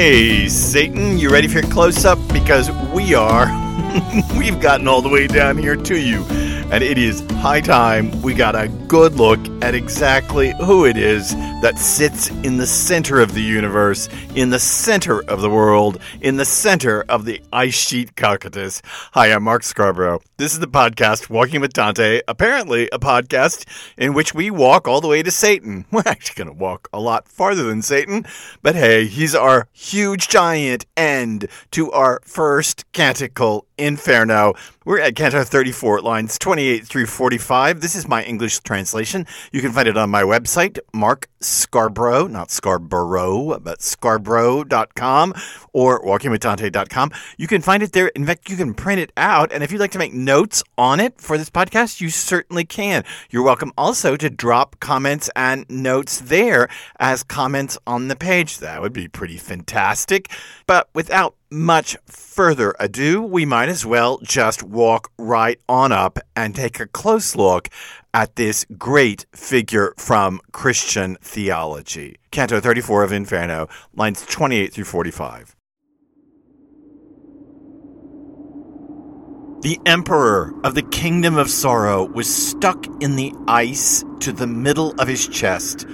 Hey, Satan, you ready for your close up? Because we are. We've gotten all the way down here to you. And it is high time we got a good look at exactly who it is that sits in the center of the universe, in the center of the world, in the center of the ice sheet Cocytus. Hi, I'm Mark Scarbrough. This is the podcast Walking with Dante, apparently a podcast in which we walk all the way to Satan. We're actually going to walk a lot farther than Satan, but hey, he's our huge giant end to our first canticle Inferno. We're at Canto 34, lines 28 through 45. This is my English translation. You can find it on my website, Mark Scarbrough, not Scarborough, but scarbrough.com or walkingwithdante.com. You can find it there. In fact, you can print it out. And if you'd like to make notes on it for this podcast, you certainly can. You're welcome also to drop comments and notes there as comments on the page. That would be pretty fantastic. But without much further ado, we might as well just walk right on up and take a close look at this great figure from Christian theology. Canto 34 of Inferno, lines 28 through 45. The emperor of the kingdom of sorrow was stuck in the ice to the middle of his chest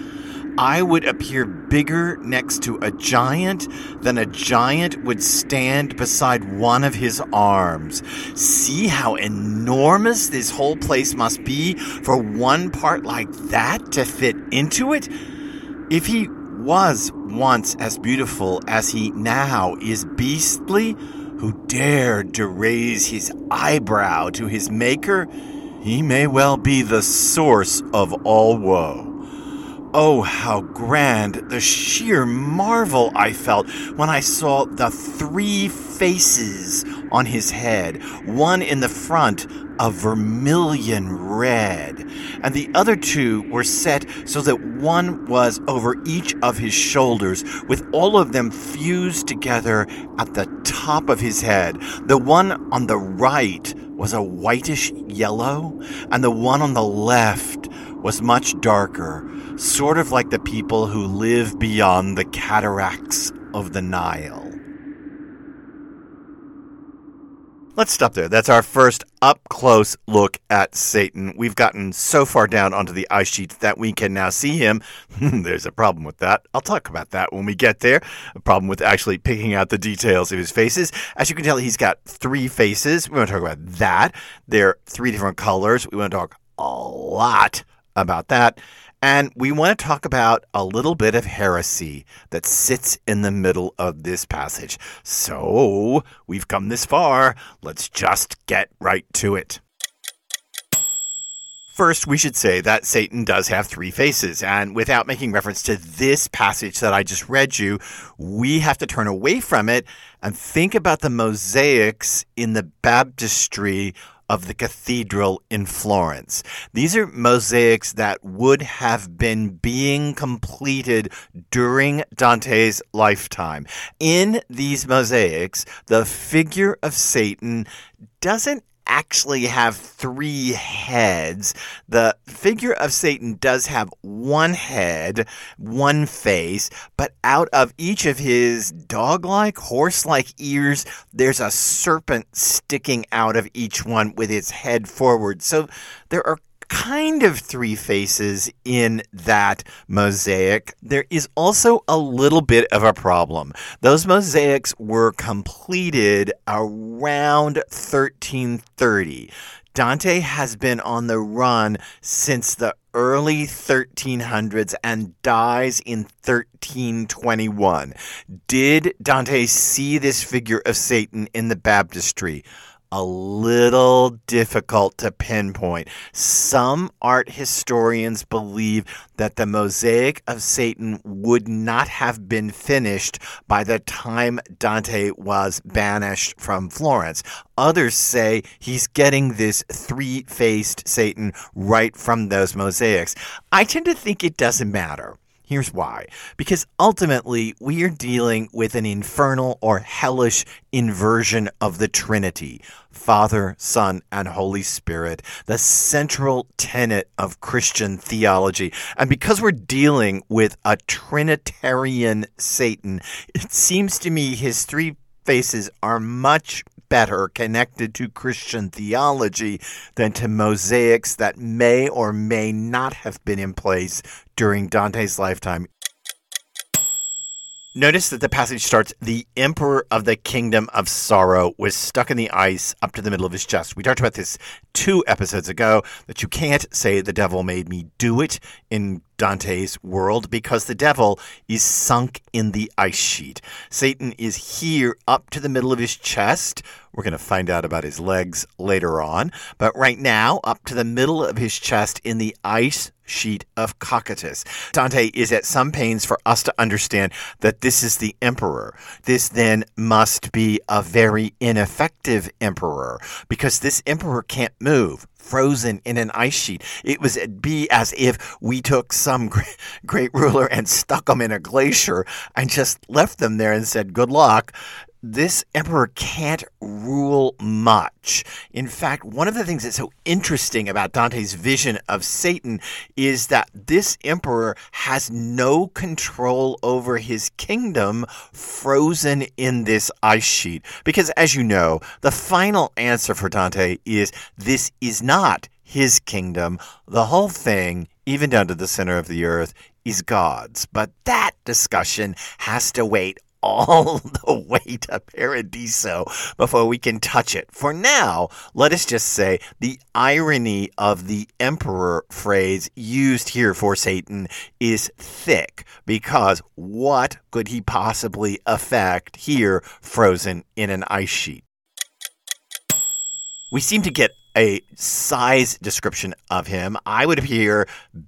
I would appear bigger next to a giant than a giant would stand beside one of his arms. See how enormous this whole place must be for one part like that to fit into it? If he was once as beautiful as he now is beastly, who dared to raise his eyebrow to his maker, he may well be the source of all woe. Oh, how grand the sheer marvel I felt when I saw the three faces on his head, one in the front a vermilion red, and the other two were set so that one was over each of his shoulders, with all of them fused together at the top of his head. The one on the right was a whitish yellow, and the one on the left was much darker, sort of like the people who live beyond the cataracts of the Nile. Let's stop there. That's our first up close look at Satan. We've gotten so far down onto the ice sheet that we can now see him. There's a problem with that. I'll talk about that when we get there. A problem with actually picking out the details of his faces. As you can tell, he's got three faces. We want to talk about that. They're three different colors. We want to talk a lot about that. And we want to talk about a little bit of heresy that sits in the middle of this passage. So we've come this far. Let's just get right to it. First, we should say that Satan does have three faces, and without making reference to this passage that I just read you, we have to turn away from it and think about the mosaics in the baptistry of the cathedral in Florence. These are mosaics that would have been being completed during Dante's lifetime. In these mosaics, the figure of Satan doesn't actually have three heads. The figure of Satan does have one head, one face, but out of each of his dog like, horse like ears, there's a serpent sticking out of each one with its head forward. So there are kind of three faces in that mosaic. There is also a little bit of a problem. Those mosaics were completed around 1330. Dante has been on the run since the early 1300s and dies in 1321. Did Dante see this figure of Satan in the baptistry? A little difficult to pinpoint. Some art historians believe that the mosaic of Satan would not have been finished by the time Dante was banished from Florence. Others say he's getting this three faced Satan right from those mosaics. I tend to think it doesn't matter Here's why. Because ultimately, we are dealing with an infernal or hellish inversion of the Trinity Father, Son, and Holy Spirit, the central tenet of Christian theology. And because we're dealing with a Trinitarian Satan, it seems to me his three faces are much better connected to Christian theology than to mosaics that may or may not have been in place during Dante's lifetime. Notice that the passage starts The Emperor of the Kingdom of Sorrow was stuck in the ice up to the middle of his chest. We talked about this two episodes ago that you can't say the devil made me do it in Dante's world because the devil is sunk in the ice sheet. Satan is here up to the middle of his chest. We're going to find out about his legs later on. But right now, up to the middle of his chest in the ice sheet of Cocytus. Dante is at some pains for us to understand that this is the emperor. This then must be a very ineffective emperor because this emperor can't move frozen in an ice sheet. It was be as if we took some great ruler and stuck them in a glacier and just left them there and said, good luck this emperor can't rule much. In fact, one of the things that's so interesting about Dante's vision of Satan is that this emperor has no control over his kingdom frozen in this ice sheet. Because, as you know, the final answer for Dante is this is not his kingdom. The whole thing, even down to the center of the earth, is God's. But that discussion has to wait all the way to Paradiso before we can touch it. For now, let us just say the irony of the emperor phrase used here for Satan is thick because what could he possibly affect here frozen in an ice sheet? We seem to get a size description of him, I would appear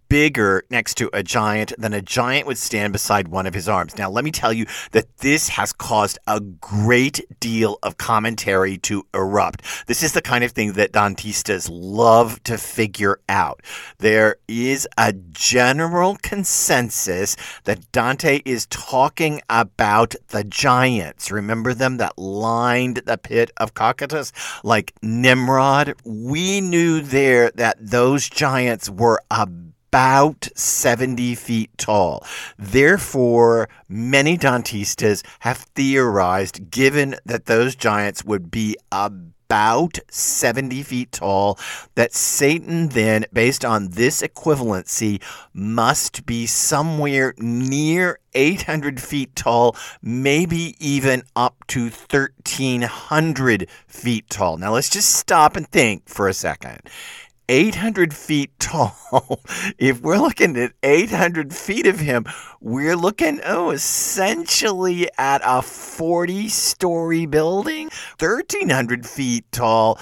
bigger next to a giant than a giant would stand beside one of his arms. Now, let me tell you that this has caused a great deal of commentary to erupt. This is the kind of thing that Dantistas love to figure out. There is a general consensus that Dante is talking about the giants. Remember them that lined the pit of Cocytus, like Nimrod? We knew there that those giants were about 70 feet tall. Therefore, many Dantistas have theorized, given that those giants would be about 70 feet tall, that Satan then, based on this equivalency, must be somewhere near 800 feet tall, maybe even up to 1,300 feet tall. Now, let's just stop and think for a second. 800 feet tall. if we're looking at 800 feet of him, we're looking, oh, essentially at a 40 story building, 1,300 feet tall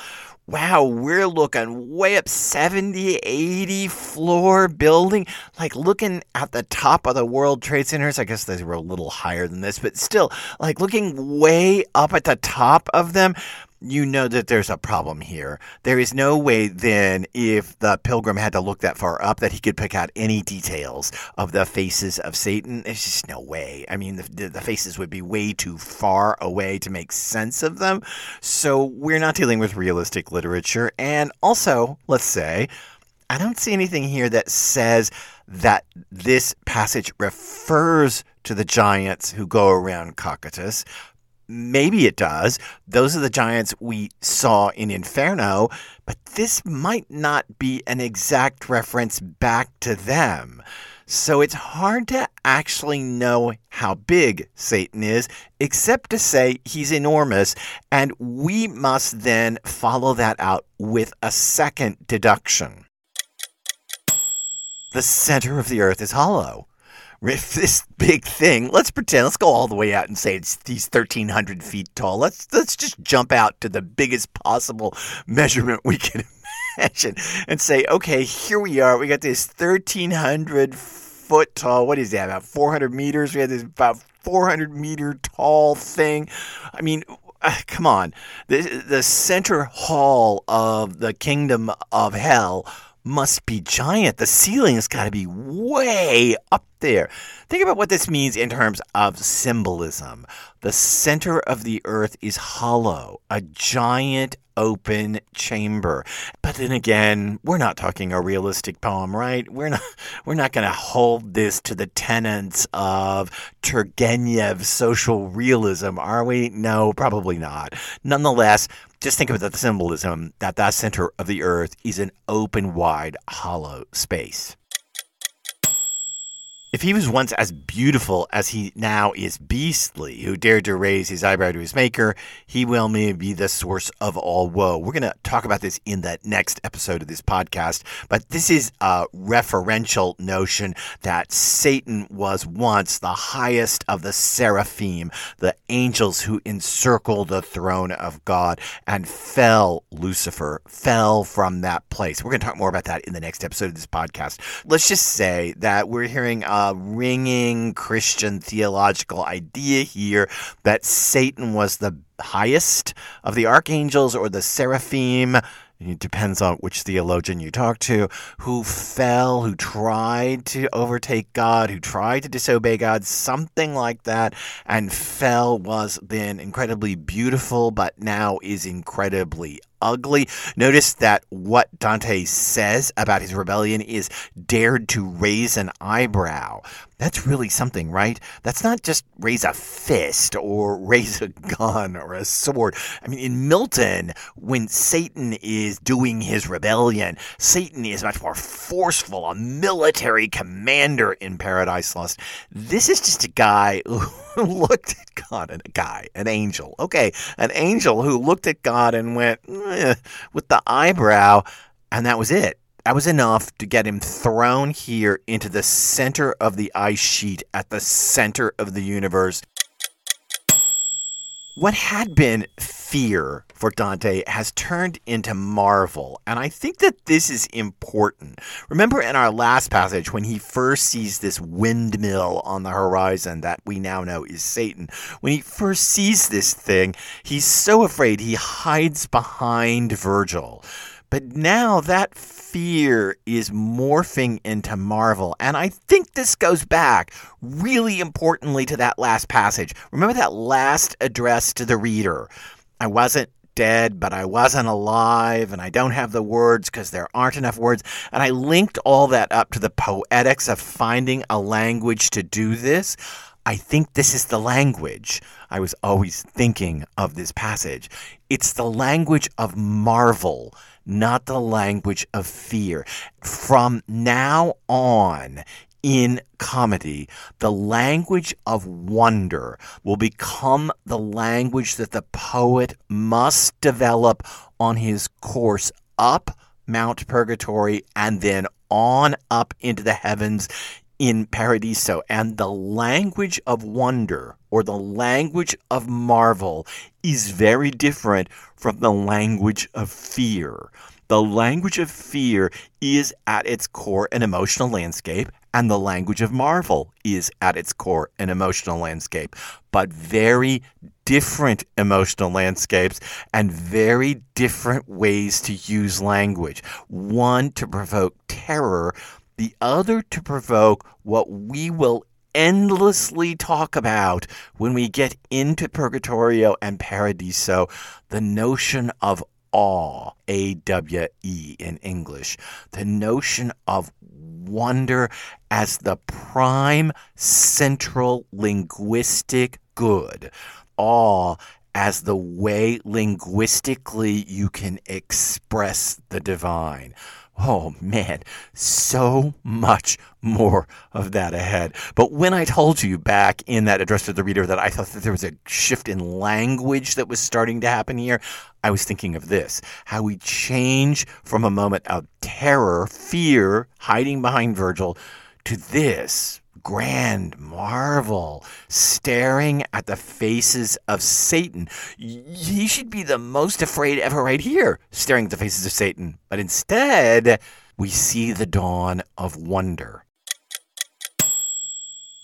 wow, we're looking way up 70, 80 floor building, like looking at the top of the World Trade Centers. I guess they were a little higher than this, but still, like looking way up at the top of them you know that there's a problem here. There is no way then, if the pilgrim had to look that far up, that he could pick out any details of the faces of Satan. There's just no way. I mean, the, the faces would be way too far away to make sense of them. So we're not dealing with realistic literature. And also, let's say, I don't see anything here that says that this passage refers to the giants who go around Cocytus, Maybe it does. Those are the giants we saw in Inferno, but this might not be an exact reference back to them. So it's hard to actually know how big Satan is, except to say he's enormous, and we must then follow that out with a second deduction. The center of the earth is hollow if this big thing, let's pretend, let's go all the way out and say it's these 1,300 feet tall. Let's let's just jump out to the biggest possible measurement we can imagine and say, okay, here we are. We got this 1,300 foot tall. What is that? About 400 meters. We have this about 400 meter tall thing. I mean, uh, come on. The, the center hall of the kingdom of hell must be giant. The ceiling has got to be way up there. Think about what this means in terms of symbolism. The center of the earth is hollow, a giant open chamber. But then again, we're not talking a realistic poem, right? We're not we're not going to hold this to the tenets of Turgenev's social realism, are we? No, probably not. Nonetheless, just think of the symbolism that that center of the earth is an open, wide, hollow space. If he was once as beautiful as he now is beastly, who dared to raise his eyebrow to his maker, he will maybe be the source of all woe. We're going to talk about this in the next episode of this podcast, but this is a referential notion that Satan was once the highest of the seraphim, the angels who encircle the throne of God, and fell, Lucifer, fell from that place. We're going to talk more about that in the next episode of this podcast. Let's just say that we're hearing. Uh, Uh, ringing Christian theological idea here that Satan was the highest of the archangels or the seraphim. It depends on which theologian you talk to, who fell, who tried to overtake God, who tried to disobey God, something like that, and fell was then incredibly beautiful, but now is incredibly ugly. Notice that what Dante says about his rebellion is dared to raise an eyebrow. That's really something, right? That's not just raise a fist or raise a gun or a sword. I mean, in Milton, when Satan is doing his rebellion, Satan is much more forceful, a military commander in Paradise Lost. This is just a guy looked at God, and a guy, an angel, okay, an angel who looked at God and went, eh, with the eyebrow, and that was it. That was enough to get him thrown here into the center of the ice sheet at the center of the universe. What had been fear for Dante has turned into marvel, and I think that this is important. Remember in our last passage when he first sees this windmill on the horizon that we now know is Satan, when he first sees this thing, he's so afraid he hides behind Virgil. But now that fear is morphing into marvel. And I think this goes back really importantly to that last passage. Remember that last address to the reader? I wasn't dead, but I wasn't alive, and I don't have the words because there aren't enough words. And I linked all that up to the poetics of finding a language to do this. I think this is the language. I was always thinking of this passage. It's the language of marvel not the language of fear. From now on, in comedy, the language of wonder will become the language that the poet must develop on his course up Mount Purgatory and then on up into the heavens in Paradiso. And the language of wonder or the language of marvel is very different from the language of fear. The language of fear is at its core an emotional landscape, and the language of marvel is at its core an emotional landscape, but very different emotional landscapes and very different ways to use language. One to provoke terror, the other to provoke what we will endlessly talk about when we get into Purgatorio and Paradiso the notion of awe, A W E in English, the notion of wonder as the prime central linguistic good, awe as the way linguistically you can express the divine. Oh man, so much more of that ahead. But when I told you back in that address to the reader that I thought that there was a shift in language that was starting to happen here, I was thinking of this how we change from a moment of terror, fear, hiding behind Virgil, to this grand marvel, staring at the faces of Satan. He should be the most afraid ever, right here, staring at the faces of Satan. But instead, we see the dawn of wonder.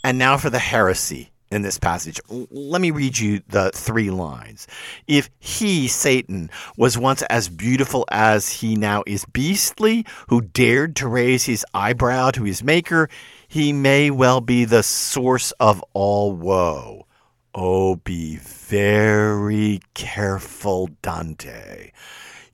And now for the heresy in this passage. Let me read you the three lines. If he, Satan, was once as beautiful as he now is beastly, who dared to raise his eyebrow to his maker, he may well be the source of all woe. Oh, be very careful, Dante.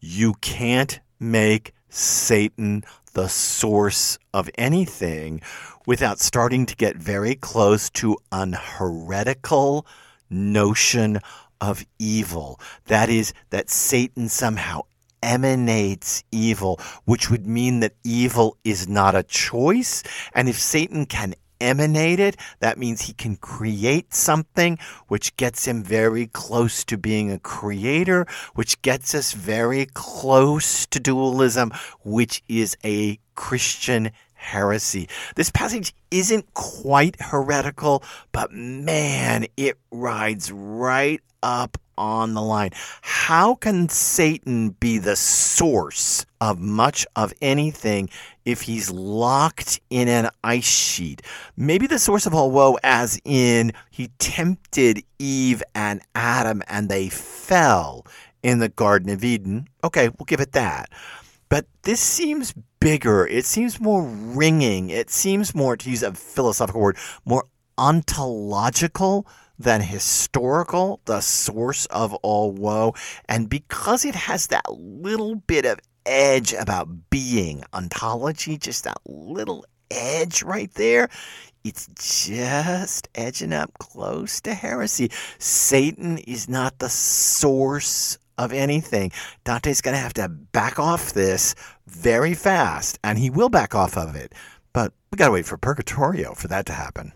You can't make Satan the source of anything without starting to get very close to an heretical notion of evil. That is, that Satan somehow emanates evil, which would mean that evil is not a choice. And if Satan can emanate it, that means he can create something, which gets him very close to being a creator, which gets us very close to dualism, which is a Christian heresy. This passage isn't quite heretical, but man, it rides right up on the line. How can Satan be the source of much of anything if he's locked in an ice sheet? Maybe the source of all woe, as in he tempted Eve and Adam and they fell in the Garden of Eden. Okay, we'll give it that. But this seems bigger. It seems more ringing. It seems more, to use a philosophical word, more ontological than historical, the source of all woe. And because it has that little bit of edge about being, ontology, just that little edge right there, it's just edging up close to heresy. Satan is not the source of anything. Dante's going to have to back off this very fast, and he will back off of it. But we got to wait for Purgatorio for that to happen.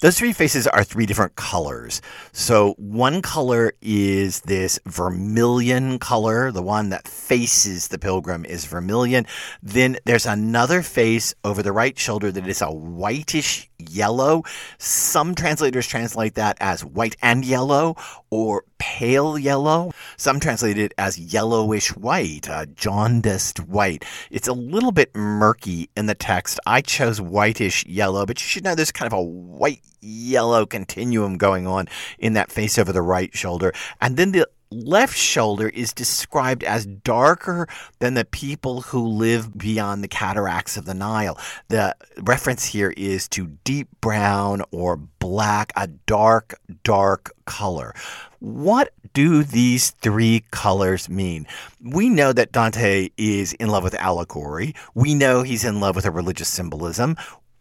Those three faces are three different colors. So one color is this vermilion color. The one that faces the pilgrim is vermilion. Then there's another face over the right shoulder that is a whitish yellow. Some translators translate that as white and yellow or pale yellow. Some translate it as yellowish white, uh, jaundiced white. It's a little bit murky in the text. I chose whitish yellow, but you should know there's kind of a white yellow continuum going on in that face over the right shoulder. And then the left shoulder is described as darker than the people who live beyond the cataracts of the Nile. The reference here is to deep brown or black, a dark, dark color. What do these three colors mean? We know that Dante is in love with allegory. We know he's in love with a religious symbolism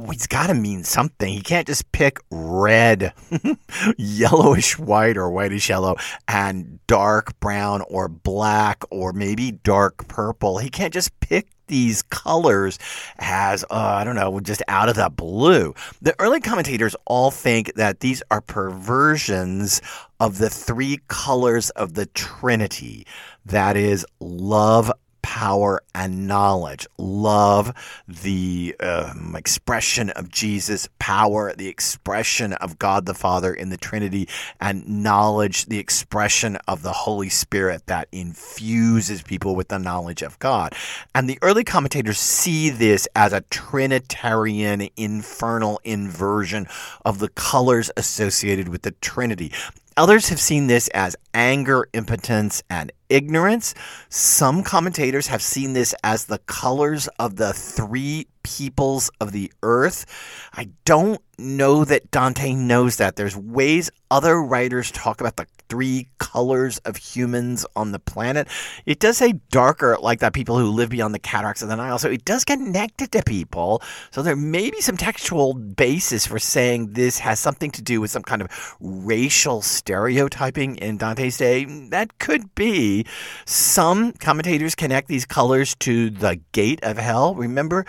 he's got to mean something. He can't just pick red, yellowish white or whitish yellow and dark brown or black or maybe dark purple. He can't just pick these colors as, uh, I don't know, just out of the blue. The early commentators all think that these are perversions of the three colors of the Trinity that is, love, power and knowledge. Love, the um, expression of Jesus' power, the expression of God the Father in the Trinity, and knowledge, the expression of the Holy Spirit that infuses people with the knowledge of God. And the early commentators see this as a Trinitarian infernal inversion of the colors associated with the Trinity. Others have seen this as anger, impotence, and ignorance. Some commentators have seen this as the colors of the three peoples of the earth. I don't know that Dante knows that. There's ways other writers talk about the three colors of humans on the planet. It does say darker, like that people who live beyond the cataracts of the Nile. So it does connect it to people. So there may be some textual basis for saying this has something to do with some kind of racial stereotyping in Dante's day. That could be. Some commentators connect these colors to the gate of hell. Remember,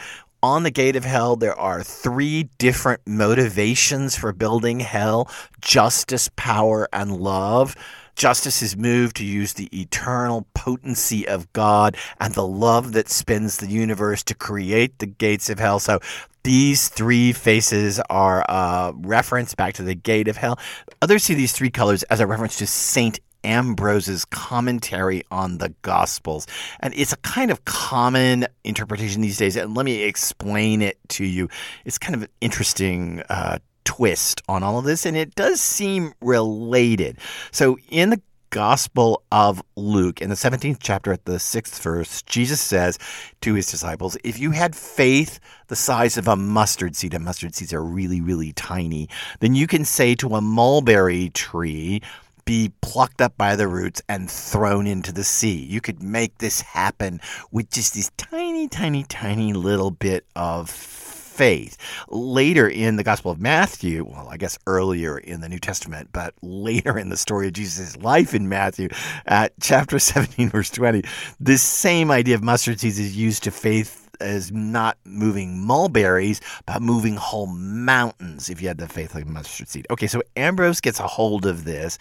on the gate of hell, there are three different motivations for building hell justice, power, and love. Justice is moved to use the eternal potency of God and the love that spins the universe to create the gates of hell. So these three faces are uh, a reference back to the gate of hell. Others see these three colors as a reference to Saint Ambrose's commentary on the Gospels. And it's a kind of common interpretation these days. And let me explain it to you. It's kind of an interesting uh, twist on all of this, and it does seem related. So, in the Gospel of Luke, in the 17th chapter, at the sixth verse, Jesus says to his disciples, If you had faith the size of a mustard seed, and mustard seeds are really, really tiny, then you can say to a mulberry tree, be plucked up by the roots and thrown into the sea. You could make this happen with just this tiny, tiny, tiny little bit of faith. Later in the Gospel of Matthew, well, I guess earlier in the New Testament, but later in the story of Jesus' life in Matthew, at chapter 17, verse 20, this same idea of mustard seeds is used to faith as not moving mulberries, but moving whole mountains if you had the faith like mustard seed. Okay, so Ambrose gets a hold of this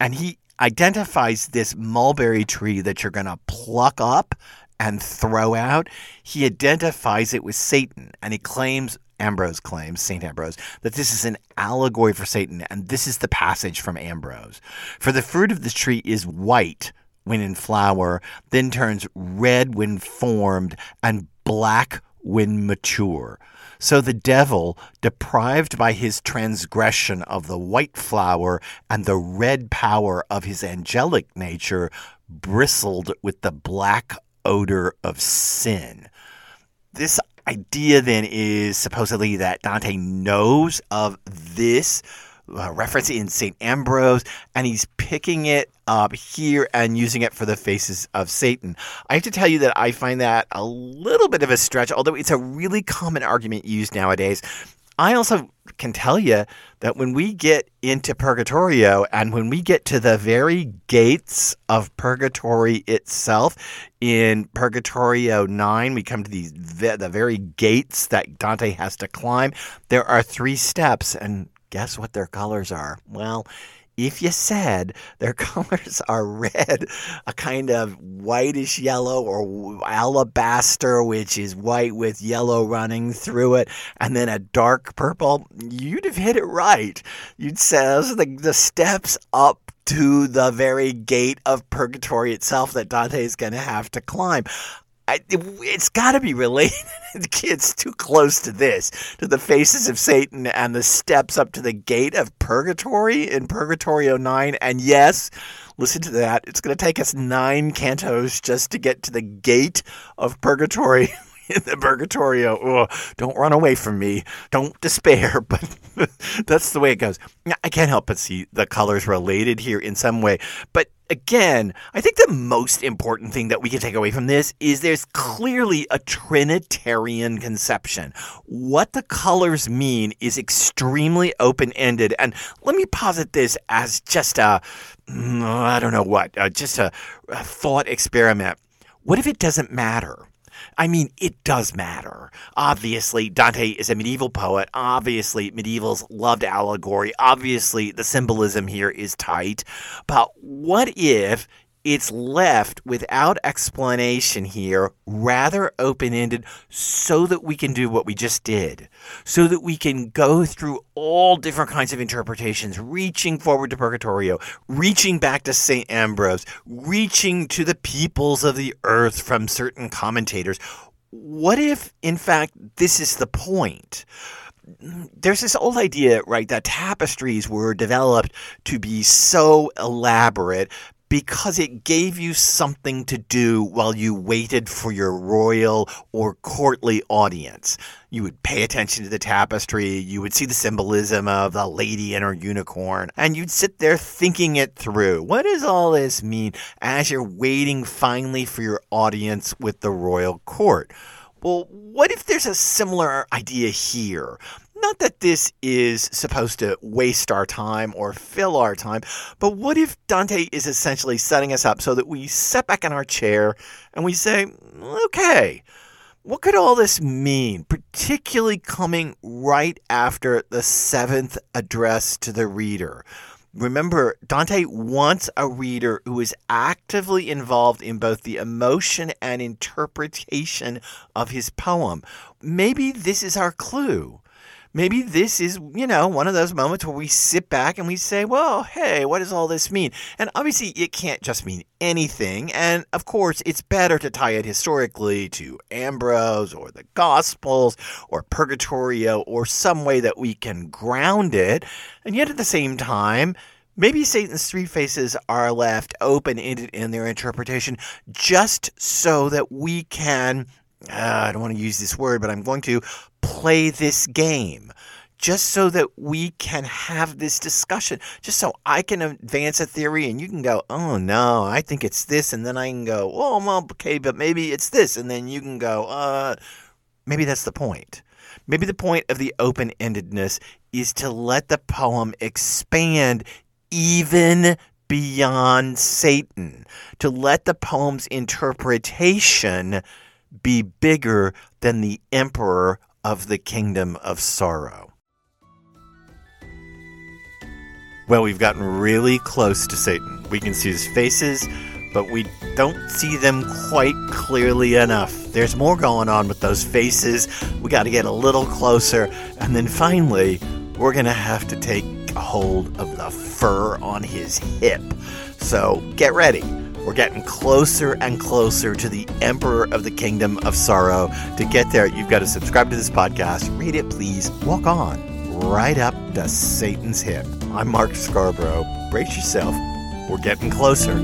and he identifies this mulberry tree that you're going to pluck up and throw out. He identifies it with Satan and he claims Ambrose claims, St. Ambrose, that this is an allegory for Satan, and this is the passage from Ambrose. For the fruit of this tree is white when in flower, then turns red when formed, and black when mature. So the devil, deprived by his transgression of the white flower and the red power of his angelic nature, bristled with the black odor of sin. This idea then is supposedly that Dante knows of this uh, reference in St. Ambrose, and he's picking it up here and using it for the faces of Satan. I have to tell you that I find that a little bit of a stretch, although it's a really common argument used nowadays. I also can tell you that when we get into Purgatorio and when we get to the very gates of Purgatory itself, in Purgatorio 9, we come to these the very gates that Dante has to climb. There are three steps, and guess what their colors are? Well, if you said their colors are red, a kind of whitish yellow or alabaster, which is white with yellow running through it, and then a dark purple, you'd have hit it right. You'd say those the, the steps up to the very gate of purgatory itself that Dante is going to have to climb. I, it, has got to be related. it's too close to this, to the faces of Satan and the steps up to the gate of purgatory in Purgatorio 9. And yes, listen to that. It's going to take us nine cantos just to get to the gate of purgatory. in the Purgatorio. Oh, don't run away from me. Don't despair. But that's the way it goes. I can't help but see the colors related here in some way. But again, I think the most important thing that we can take away from this is there's clearly a Trinitarian conception. What the colors mean is extremely open ended. And let me posit this as just a, mm, don't know what, uh, just a, a thought experiment. What if it doesn't matter? I mean, it does matter. Obviously, Dante is a medieval poet. Obviously, medievals loved allegory. Obviously, the symbolism here is tight. But what if it's left without explanation here, rather open ended, so that we can do what we just did. So that we can go through all different kinds of interpretations, reaching forward to Purgatorio, reaching back to St. Ambrose, reaching to the peoples of the earth from certain commentators. What if, in fact, this is the point? there's this old idea, right, that tapestries were developed to be so elaborate because it gave you something to do while you waited for your royal or courtly audience. You would pay attention to the tapestry, you would see the symbolism of the lady and her unicorn, and you'd sit there thinking it through. What does all this mean as you're waiting finally for your audience with the royal court? Well, what if there's a similar idea here? Not that this is supposed to waste our time or fill our time, but what if Dante is essentially setting us up so that we sit back in our chair and we say, okay, what could all this mean, particularly coming right after the seventh address to the reader? Remember, Dante wants a reader who is actively involved in both the emotion and interpretation of his poem. Maybe this is our clue maybe this is, you know, one of those moments where we sit back and we say, well, hey, what does all this mean? And obviously, it can't just mean anything. And of course, it's better to tie it historically to Ambrose or the Gospels or Purgatorio or some way that we can ground it. And yet at the same time, Maybe Satan's three faces are left open ended in their interpretation just so that we can, uh, I don't want to use this word, but I'm going to play this game just so that we can have this discussion, just so I can advance a theory and you can go, oh no, I think it's this. And then I can go, oh, well, okay, but maybe it's this. And then you can go, uh, maybe that's the point. Maybe the point of the open endedness is to let the poem expand even beyond Satan, to let the poem's interpretation be bigger than the emperor of the kingdom of sorrow. Well, we've gotten really close to Satan. We can see his faces, but we don't see them quite clearly enough. There's more going on with those faces. We got to get a little closer. And then finally, we're going to have to take hold of the fur on his hip. So get ready. We're getting closer and closer to the Emperor of the Kingdom of Sorrow. To get there, you've got to subscribe to this podcast, read it, please, walk on right up to Satan's hip. I'm Mark Scarbrough. Brace yourself. We're getting closer.